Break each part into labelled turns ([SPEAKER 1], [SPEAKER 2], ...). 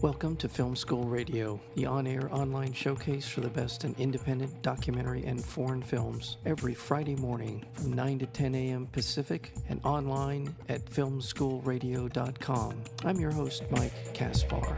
[SPEAKER 1] Welcome to Film School Radio, the on air online showcase for the best in independent documentary and foreign films, every Friday morning from 9 to 10 a.m. Pacific and online at filmschoolradio.com. I'm your host, Mike Kaspar.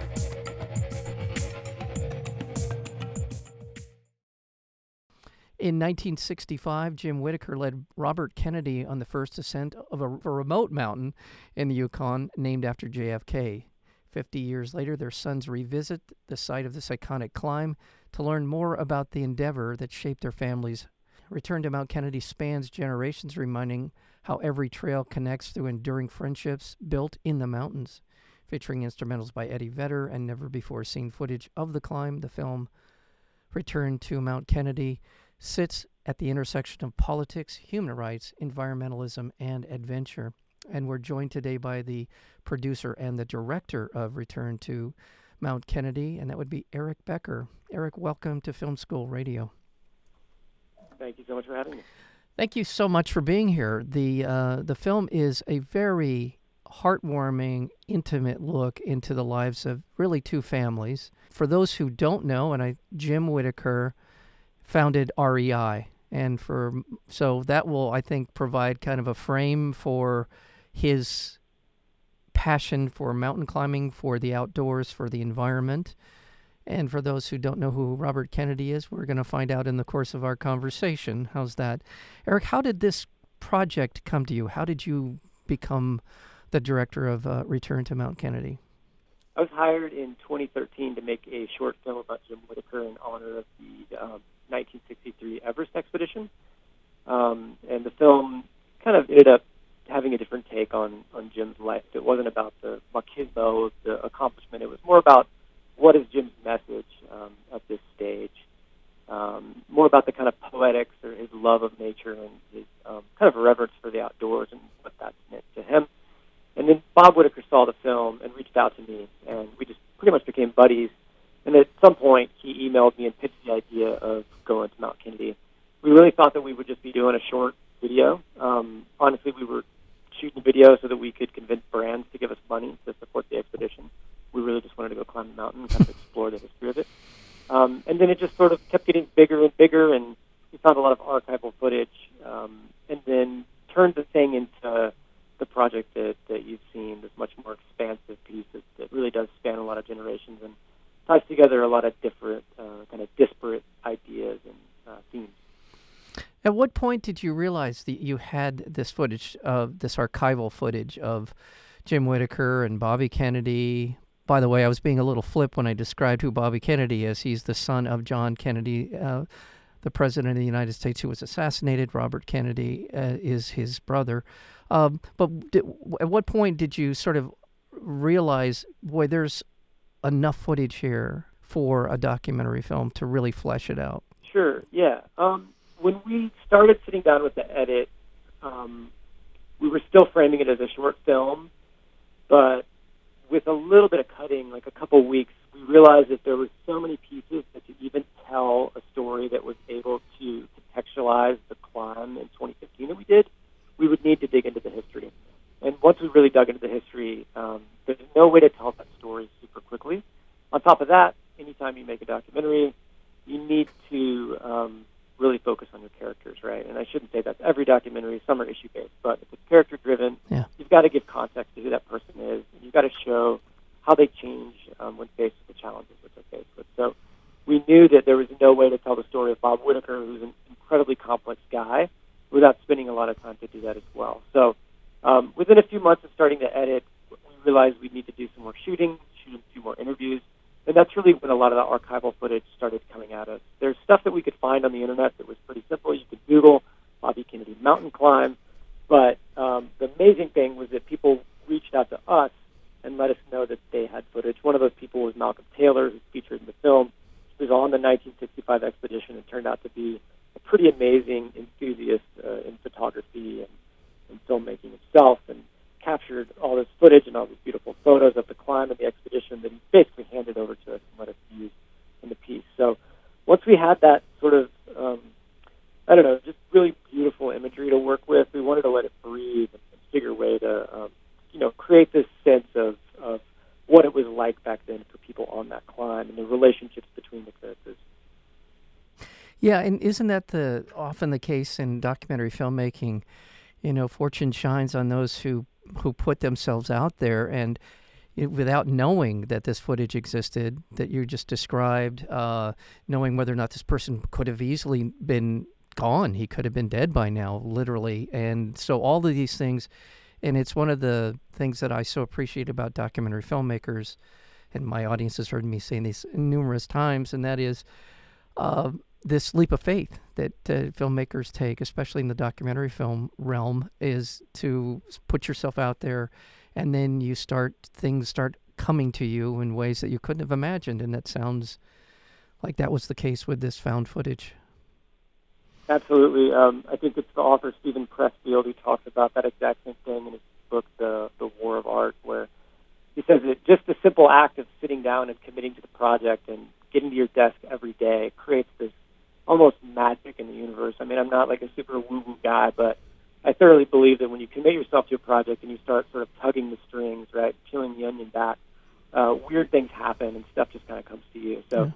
[SPEAKER 1] In 1965, Jim Whittaker led Robert Kennedy on the first ascent of a, a remote mountain in the Yukon named after JFK. Fifty years later, their sons revisit the site of this iconic climb to learn more about the endeavor that shaped their families. Return to Mount Kennedy spans generations, reminding how every trail connects through enduring friendships built in the mountains. Featuring instrumentals by Eddie Vedder and never before seen footage of the climb, the film Return to Mount Kennedy sits at the intersection of politics, human rights, environmentalism, and adventure. And we're joined today by the producer and the director of Return to Mount Kennedy, and that would be Eric Becker. Eric, welcome to Film School Radio.
[SPEAKER 2] Thank you so much for having me.
[SPEAKER 1] Thank you so much for being here. The uh, the film is a very heartwarming, intimate look into the lives of really two families. For those who don't know, and I Jim Whittaker founded REI, and for so that will I think provide kind of a frame for his passion for mountain climbing, for the outdoors, for the environment. And for those who don't know who Robert Kennedy is, we're going to find out in the course of our conversation. How's that? Eric, how did this project come to you? How did you become the director of uh, Return to Mount Kennedy?
[SPEAKER 2] I was hired in 2013 to make a short film about Jim Whittaker in honor of the um, 1963 Everest expedition. Um, and the film kind of ended up having a different take on on Jim's life. It wasn't about the machismo the accomplishment. It was more about what is Jim's message um, at this stage. Um, more about the kind of poetics or his love of nature and his um, kind of reverence for the outdoors and what that's meant to him. And then Bob Whittaker saw the film and reached out to me, and we just pretty much became buddies. And at some point, he emailed me and pitched the idea of going to Mount Kennedy. We really thought that we would just be doing a short video. Um, honestly, we were video so that we could convince brands to give us money to support the expedition. We really just wanted to go climb the mountain and kind of explore the history of it. Um, and then it just sort of kept getting bigger and bigger, and we found a lot of archival footage, um, and then turned the thing into the project that, that you've seen, this much more expansive piece that, that really does span a lot of generations and ties together a lot of different,
[SPEAKER 1] At what point did you realize that you had this footage of this archival footage of Jim Whittaker and Bobby Kennedy? By the way, I was being a little flip when I described who Bobby Kennedy is. He's the son of John Kennedy, uh, the president of the United States who was assassinated. Robert Kennedy uh, is his brother. Um, but did, at what point did you sort of realize, boy, there's enough footage here for a documentary film to really flesh it out?
[SPEAKER 2] Sure. Yeah. Um, when we started sitting down with the edit, um, we were still framing it as a short film, but with a little bit of cutting, like a couple weeks, we realized that there were so many pieces that to even tell a story that was able to contextualize the climb in 2015 that we did, we would need to dig into the history. And once we really dug into the history, um, there's no way to tell that story super quickly. On top of that, anytime you make a documentary, you need to um, really focus on your characters, right? And I shouldn't say that's every documentary. Some are issue based, but if it's character driven,
[SPEAKER 1] yeah.
[SPEAKER 2] you've got to give context to who that person is. And you've got to show how they change um, when faced with the challenges that they're faced with. So we knew that there was no way to tell the story of Bob Whittaker, who's an incredibly complex guy, without spending a lot of time to do that as well. So um, within a few months of starting to edit, we realized we need to do some more shooting, shoot a few more interviews, and that's really when a lot of the archival footage started coming at us. There's stuff that we could find on the internet that was pretty simple. You could Google Bobby Kennedy mountain climb, but um, the amazing thing was that people reached out to us and let us know that they had footage. One of those people was Malcolm Taylor, who's featured in the film. He was on the 1965 expedition and turned out to be a pretty amazing enthusiast uh, in photography and, and filmmaking himself, and captured all this footage and all these beautiful photos of the climb and the expedition that he basically handed over to us and let us use in the piece. So once we had that sort of, um, I don't know, just really beautiful imagery to work with, we wanted to let it breathe and, figure a way to, um, you know, create this sense of, of what it was like back then for people people on that climb and the relationships between the characters.
[SPEAKER 1] Yeah, and isn't that the often the case in documentary filmmaking? You know, fortune shines on those who who put themselves out there and it, without knowing that this footage existed that you just described, uh, knowing whether or not this person could have easily been gone. He could have been dead by now, literally. And so all of these things, and it's one of the things that I so appreciate about documentary filmmakers, and my audience has heard me saying this numerous times, and that is uh, this leap of faith that uh, filmmakers take, especially in the documentary film realm, is to put yourself out there, and then you start things start coming to you in ways that you couldn't have imagined, and that sounds like that was the case with this found footage.
[SPEAKER 2] Absolutely. Um, I think it's the author Steven Pressfield who talks about that exact same thing in his book, The the War of Art, where he says that just the simple act of sitting down and committing to the project and getting to your desk every day creates this almost magic in the universe. I mean, I'm not like a super woo-woo guy, but I thoroughly believe that when you commit yourself to a project and you start sort of tugging the strings, right, peeling the onion back, uh, weird things happen and stuff just kind of comes to you. So. Yeah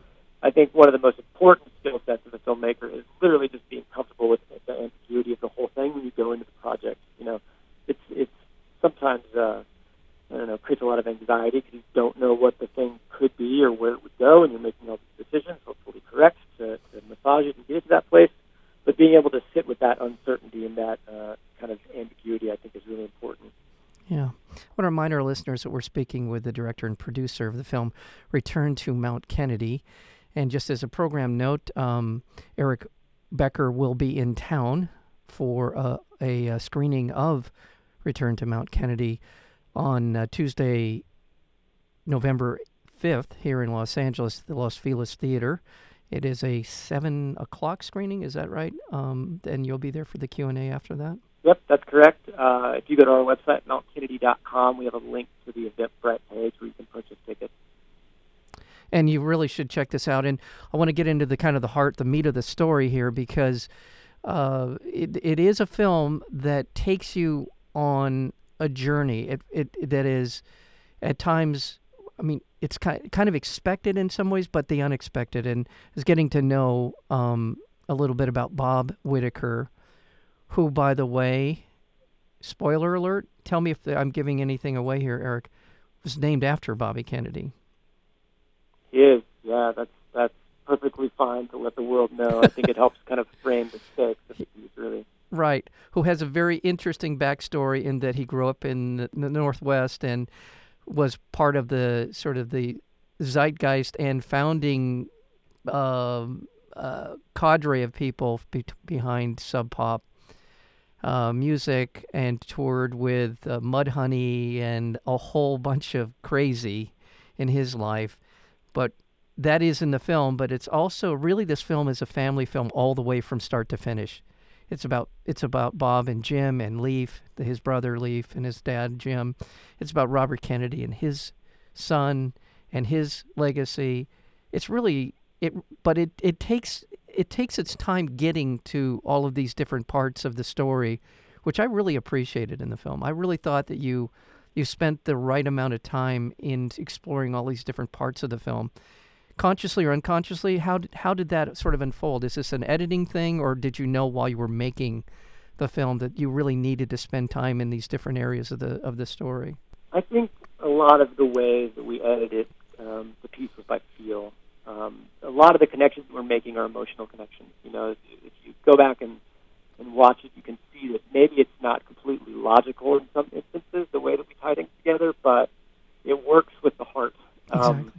[SPEAKER 2] I think one of the most important skill sets of a filmmaker is literally just being comfortable with the ambiguity of the whole thing when you go into the project. You know, it's it's sometimes uh, I don't know creates a lot of anxiety because you don't know what the thing could be or where it would go, and you're making all these decisions, hopefully correct, to, to massage it and get it to that place. Being able to sit with that uncertainty and that uh, kind of ambiguity, I think, is really important.
[SPEAKER 1] Yeah. I want to remind our listeners that we're speaking with the director and producer of the film Return to Mount Kennedy. And just as a program note, um, Eric Becker will be in town for uh, a, a, screening of Return to Mount Kennedy on uh, Tuesday, November 5th, here in Los Angeles, the Los Feliz Theater. It is a seven o'clock screening. Is that right? Um, and you'll be there for the Q and A after that.
[SPEAKER 2] Yep, that's correct. Uh, if you go to our website, mountkennedy.com, we have a link to the Eventbrite page where you can purchase tickets
[SPEAKER 1] and you really should check this out. And I want to get into the kind of the heart, the meat of the story here because uh, it it is a film that takes you on a journey. It it that is at times. I mean, it's kind kind of expected in some ways, but the unexpected, and is getting to know um, a little bit about Bob Whittaker, who, by the way, spoiler alert. Tell me if I'm giving anything away here, Eric. Was named after Bobby Kennedy.
[SPEAKER 2] He is. Yeah, that's that's perfectly fine to let the world know. I think it helps kind of frame the stakes really.
[SPEAKER 1] Right. Who has a very interesting backstory in that he grew up in the Northwest and was part of the sort of the zeitgeist and founding uh, uh, cadre of people be- behind Sub Pop. Uh, music and toured with uh, Mudhoney and a whole bunch of crazy in his life but that is in the film, but it's also really this film is a family film all the way from start to finish. It's about it's about Bob and Jim and Leif, his brother Leif and his dad Jim. It's about Robert Kennedy and his son and his legacy. It's really it but it, it takes it takes its time getting to all of these different parts of the story, which I really appreciated in the film. I really thought that you you spent the right amount of time in exploring all these different parts of the film consciously or unconsciously how did, how did that sort of unfold is this an editing thing or did you know while you were making the film that you really needed to spend time in these different areas of the of the story
[SPEAKER 2] i think a lot of the way that we edited um, the piece was by feel um, a lot of the connections we're making are emotional connections you know if, if you go back and and watch it, you can see that maybe it's not completely logical in some instances, the way that we tie things together, but it works with the heart.
[SPEAKER 1] Um, exactly.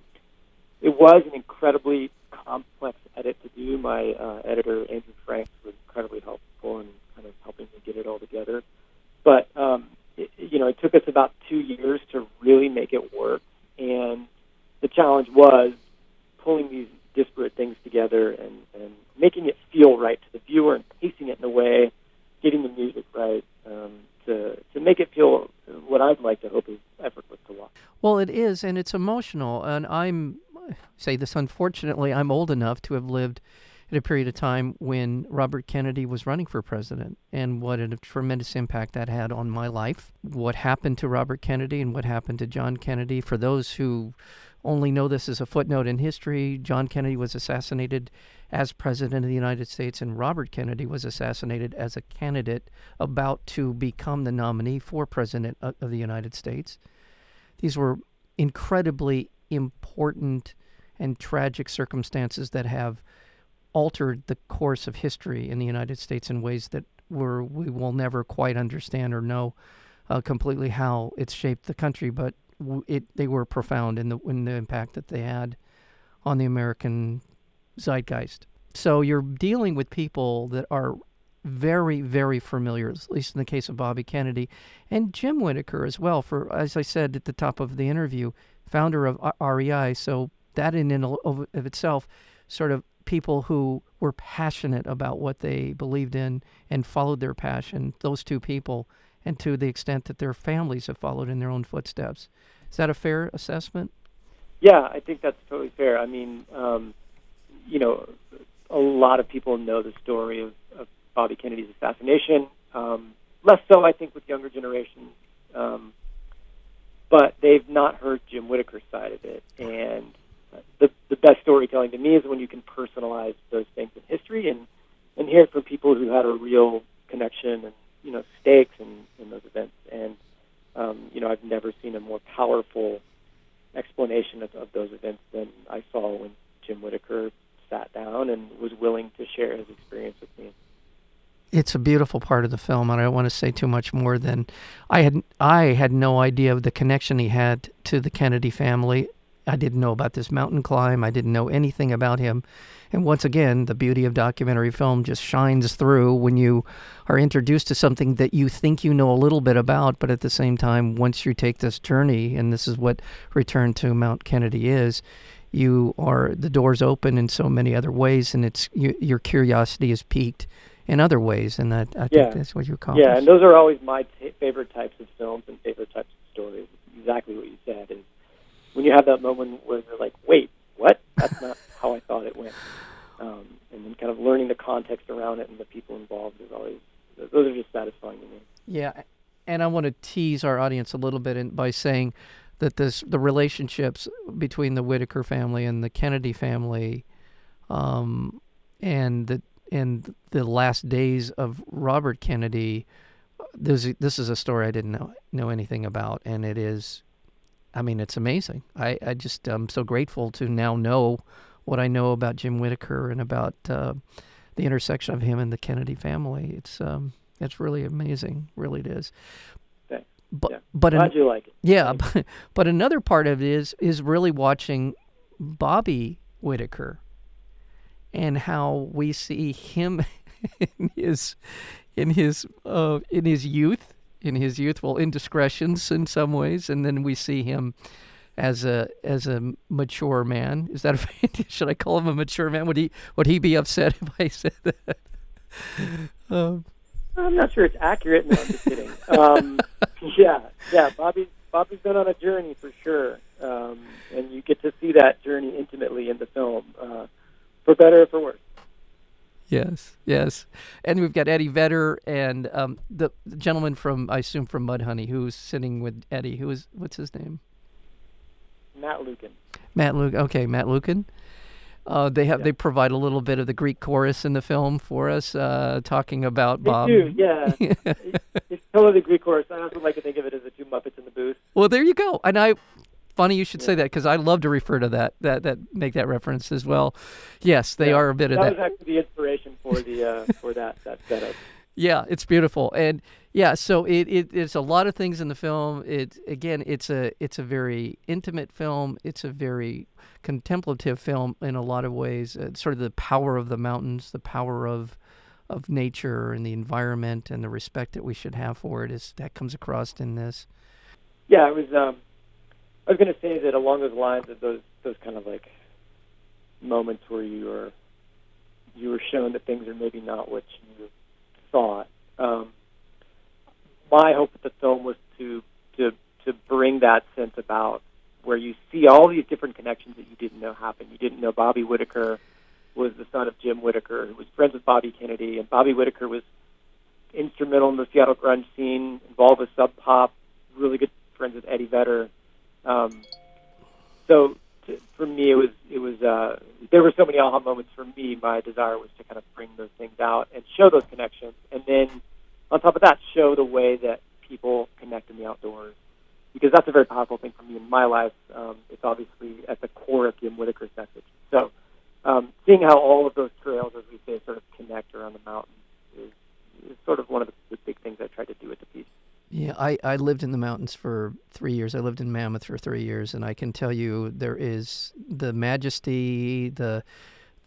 [SPEAKER 2] It was an incredibly complex edit to do. My uh, editor, Andrew Franks, was incredibly helpful in kind of helping me get it all together. But, um, it, you know, it took us about two years to really make it work. And the challenge was pulling these disparate things together and, and making it feel right to the viewer and pacing it in a way, getting the music right um, to to make it feel what I'd like to hope is effortless to watch.
[SPEAKER 1] Well, it is, and it's emotional. And I'm say this unfortunately, I'm old enough to have lived in a period of time when Robert Kennedy was running for president, and what a tremendous impact that had on my life. What happened to Robert Kennedy and what happened to John Kennedy, for those who only know this as a footnote in history. John Kennedy was assassinated as president of the United States, and Robert Kennedy was assassinated as a candidate about to become the nominee for president of the United States. These were incredibly important and tragic circumstances that have altered the course of history in the United States in ways that we're, we will never quite understand or know uh, completely how it's shaped the country, but it they were profound in the in the impact that they had on the American zeitgeist. So you're dealing with people that are very, very familiar, at least in the case of Bobby Kennedy and Jim Whittaker as well. For as I said at the top of the interview, founder of REI. So that in and of itself, sort of people who were passionate about what they believed in and followed their passion. Those two people, and to the extent that their families have followed in their own footsteps. Is that a fair assessment?
[SPEAKER 2] Yeah, I think that's totally fair. I mean, um, you know, a lot of people know the story of, of Bobby Kennedy's assassination. Um, less so, I think, with younger generations. Um, but they've not heard Jim Whittaker's side of it. And the the best storytelling to me is when you can personalize those things in history and and hear from people who had a real connection and you know stakes in, in those events. And um, you know, I've never seen a more powerful explanation of, of those events than I saw when Jim Whittaker sat down and was willing to share his experience with me.
[SPEAKER 1] It's a beautiful part of the film, and I don't want to say too much more than I had. I had no idea of the connection he had to the Kennedy family. I didn't know about this mountain climb. I didn't know anything about him. And once again, the beauty of documentary film just shines through when you are introduced to something that you think you know a little bit about, but at the same time, once you take this journey, and this is what Return to Mount Kennedy is, you are the doors open in so many other ways, and it's you, your curiosity is piqued in other ways, and that I
[SPEAKER 2] yeah.
[SPEAKER 1] think that's what you call.
[SPEAKER 2] Yeah, and those are always my t- favorite types of films and favorite types of stories. Exactly what you said is when you have that moment where you're like, wait, what? That's not how I thought it went. Um, and then kind of learning the context around it and the people involved is always those are just satisfying to me.
[SPEAKER 1] Yeah, and I want to tease our audience a little bit in, by saying that this the relationships between the Whittaker family and the Kennedy family, um, and the and the last days of Robert Kennedy. This this is a story I didn't know know anything about, and it is I mean, it's amazing. I, I just I'm so grateful to now know what I know about Jim Whittaker and about uh, the intersection of him and the Kennedy family. It's um, it's really amazing. Really, it is.
[SPEAKER 2] Thanks.
[SPEAKER 1] But
[SPEAKER 2] yeah.
[SPEAKER 1] but
[SPEAKER 2] an, you like it.
[SPEAKER 1] Yeah, but, but another part of it is is really watching Bobby Whittaker and how we see him in his in his uh, in his youth in his youthful indiscretions in some ways, and then we see him as a as a mature man. Is that a, should I call him a mature man? Would he would he be upset if I said that?
[SPEAKER 2] Um, I'm not sure it's accurate. No, I'm just kidding. Um, yeah, yeah. Bobby Bobby's been on a journey for sure, um, and you get to see that journey intimately in the film, uh, for better or for worse.
[SPEAKER 1] Yes, yes. And we've got Eddie Vedder and um, the, the, gentleman from, I assume, from Mudhoney, who's sitting with Eddie. Who is, what's his name?
[SPEAKER 2] Matt Lukin.
[SPEAKER 1] Matt Lukin. Okay, Matt Lukin. Uh, they have yeah. they provide a little bit of the Greek chorus in the film for us, uh, talking about
[SPEAKER 2] they
[SPEAKER 1] Bob.
[SPEAKER 2] Do, yeah. it's totally the Greek chorus. I also like to think of it as the two Muppets in the booth.
[SPEAKER 1] Well, there you go. And I funny you should yeah. say that because I love to refer to that that that make that reference as well. Yes, they
[SPEAKER 2] yeah,
[SPEAKER 1] are a bit
[SPEAKER 2] that
[SPEAKER 1] of that.
[SPEAKER 2] That was actually the inspiration for the uh, for that that setup.
[SPEAKER 1] Yeah, it's beautiful, and yeah, so it, it it's a lot of things in the film. It again, it's a it's a very intimate film. It's a very contemplative film in a lot of ways. It's sort of the power of the mountains, the power of of nature and the environment, and the respect that we should have for it is that comes across in this.
[SPEAKER 2] Yeah, it was. Um, I was going to say that along those lines of those those kind of like moments where you are you were shown that things are maybe not what you thought. Um, my hope with the film was to to to bring that sense about where you see all these different connections that you didn't know happened. You didn't know Bobby Whittaker was the son of Jim Whittaker, who was friends with Bobby Kennedy, and Bobby Whittaker was instrumental in the Seattle grunge scene, involved with Sub Pop, really good friends with Eddie Vedder. Um, so for me, it was it was uh, there were so many aha moments for me. My desire was to kind of bring those things out and show those connections, and then on top of that, show the way that people connect in the outdoors, because that's a very powerful thing for me in my life. Um, it's obviously at the core of Jim Whittaker's message. So, um, seeing how all of those trails, as we say, sort of connect around the mountains is, is sort of one of the, the big things I tried to do with the piece.
[SPEAKER 1] Yeah, I, I lived in the mountains for three years. I lived in Mammoth for three years, and I can tell you there is the majesty, the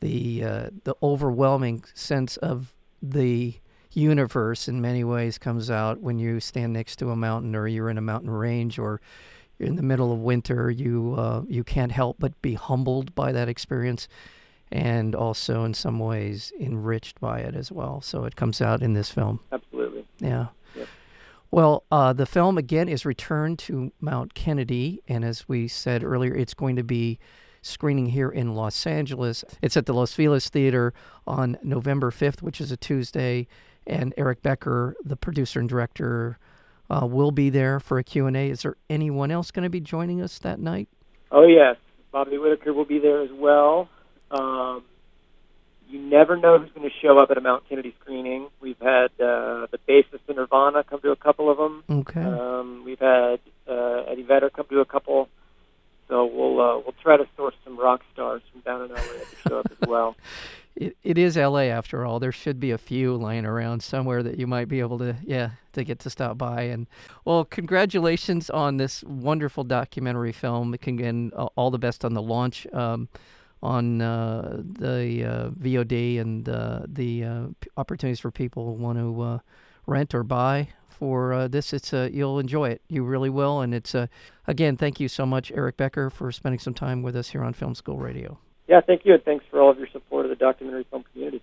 [SPEAKER 1] the uh, the overwhelming sense of the universe in many ways comes out when you stand next to a mountain or you're in a mountain range or you're in the middle of winter. You uh, you can't help but be humbled by that experience, and also in some ways enriched by it as well. So it comes out in this film.
[SPEAKER 2] Absolutely.
[SPEAKER 1] Yeah. Well, uh, the film again is returned to Mount Kennedy, and as we said earlier, it's going to be screening here in Los Angeles. It's at the Los Feliz Theater on November 5th, which is a Tuesday, and Eric Becker, the producer and director, uh, will be there for a Q&A. Is there anyone else going to be joining us that night?
[SPEAKER 2] Oh, yes. Bobby Whittaker will be there as well. Um, you never know who's going to show up at a Mount Kennedy screening. We've had uh, the bassist in Nirvana come to a couple of them.
[SPEAKER 1] Okay.
[SPEAKER 2] Um, we've had uh, Eddie Vedder come to a couple. So we'll uh, we'll try to source some rock stars from down in LA to show up as well.
[SPEAKER 1] It, it is LA after all. There should be a few lying around somewhere that you might be able to, yeah, to get to stop by. And well, congratulations on this wonderful documentary film. Again, all the best on the launch. Um, on uh, the uh, VOD and uh, the uh, opportunities for people who want to uh, rent or buy for uh, this. It's you'll enjoy it. You really will. And it's again, thank you so much, Eric Becker, for spending some time with us here on Film School Radio.
[SPEAKER 2] Yeah, thank you, and thanks for all of your support of the documentary film community.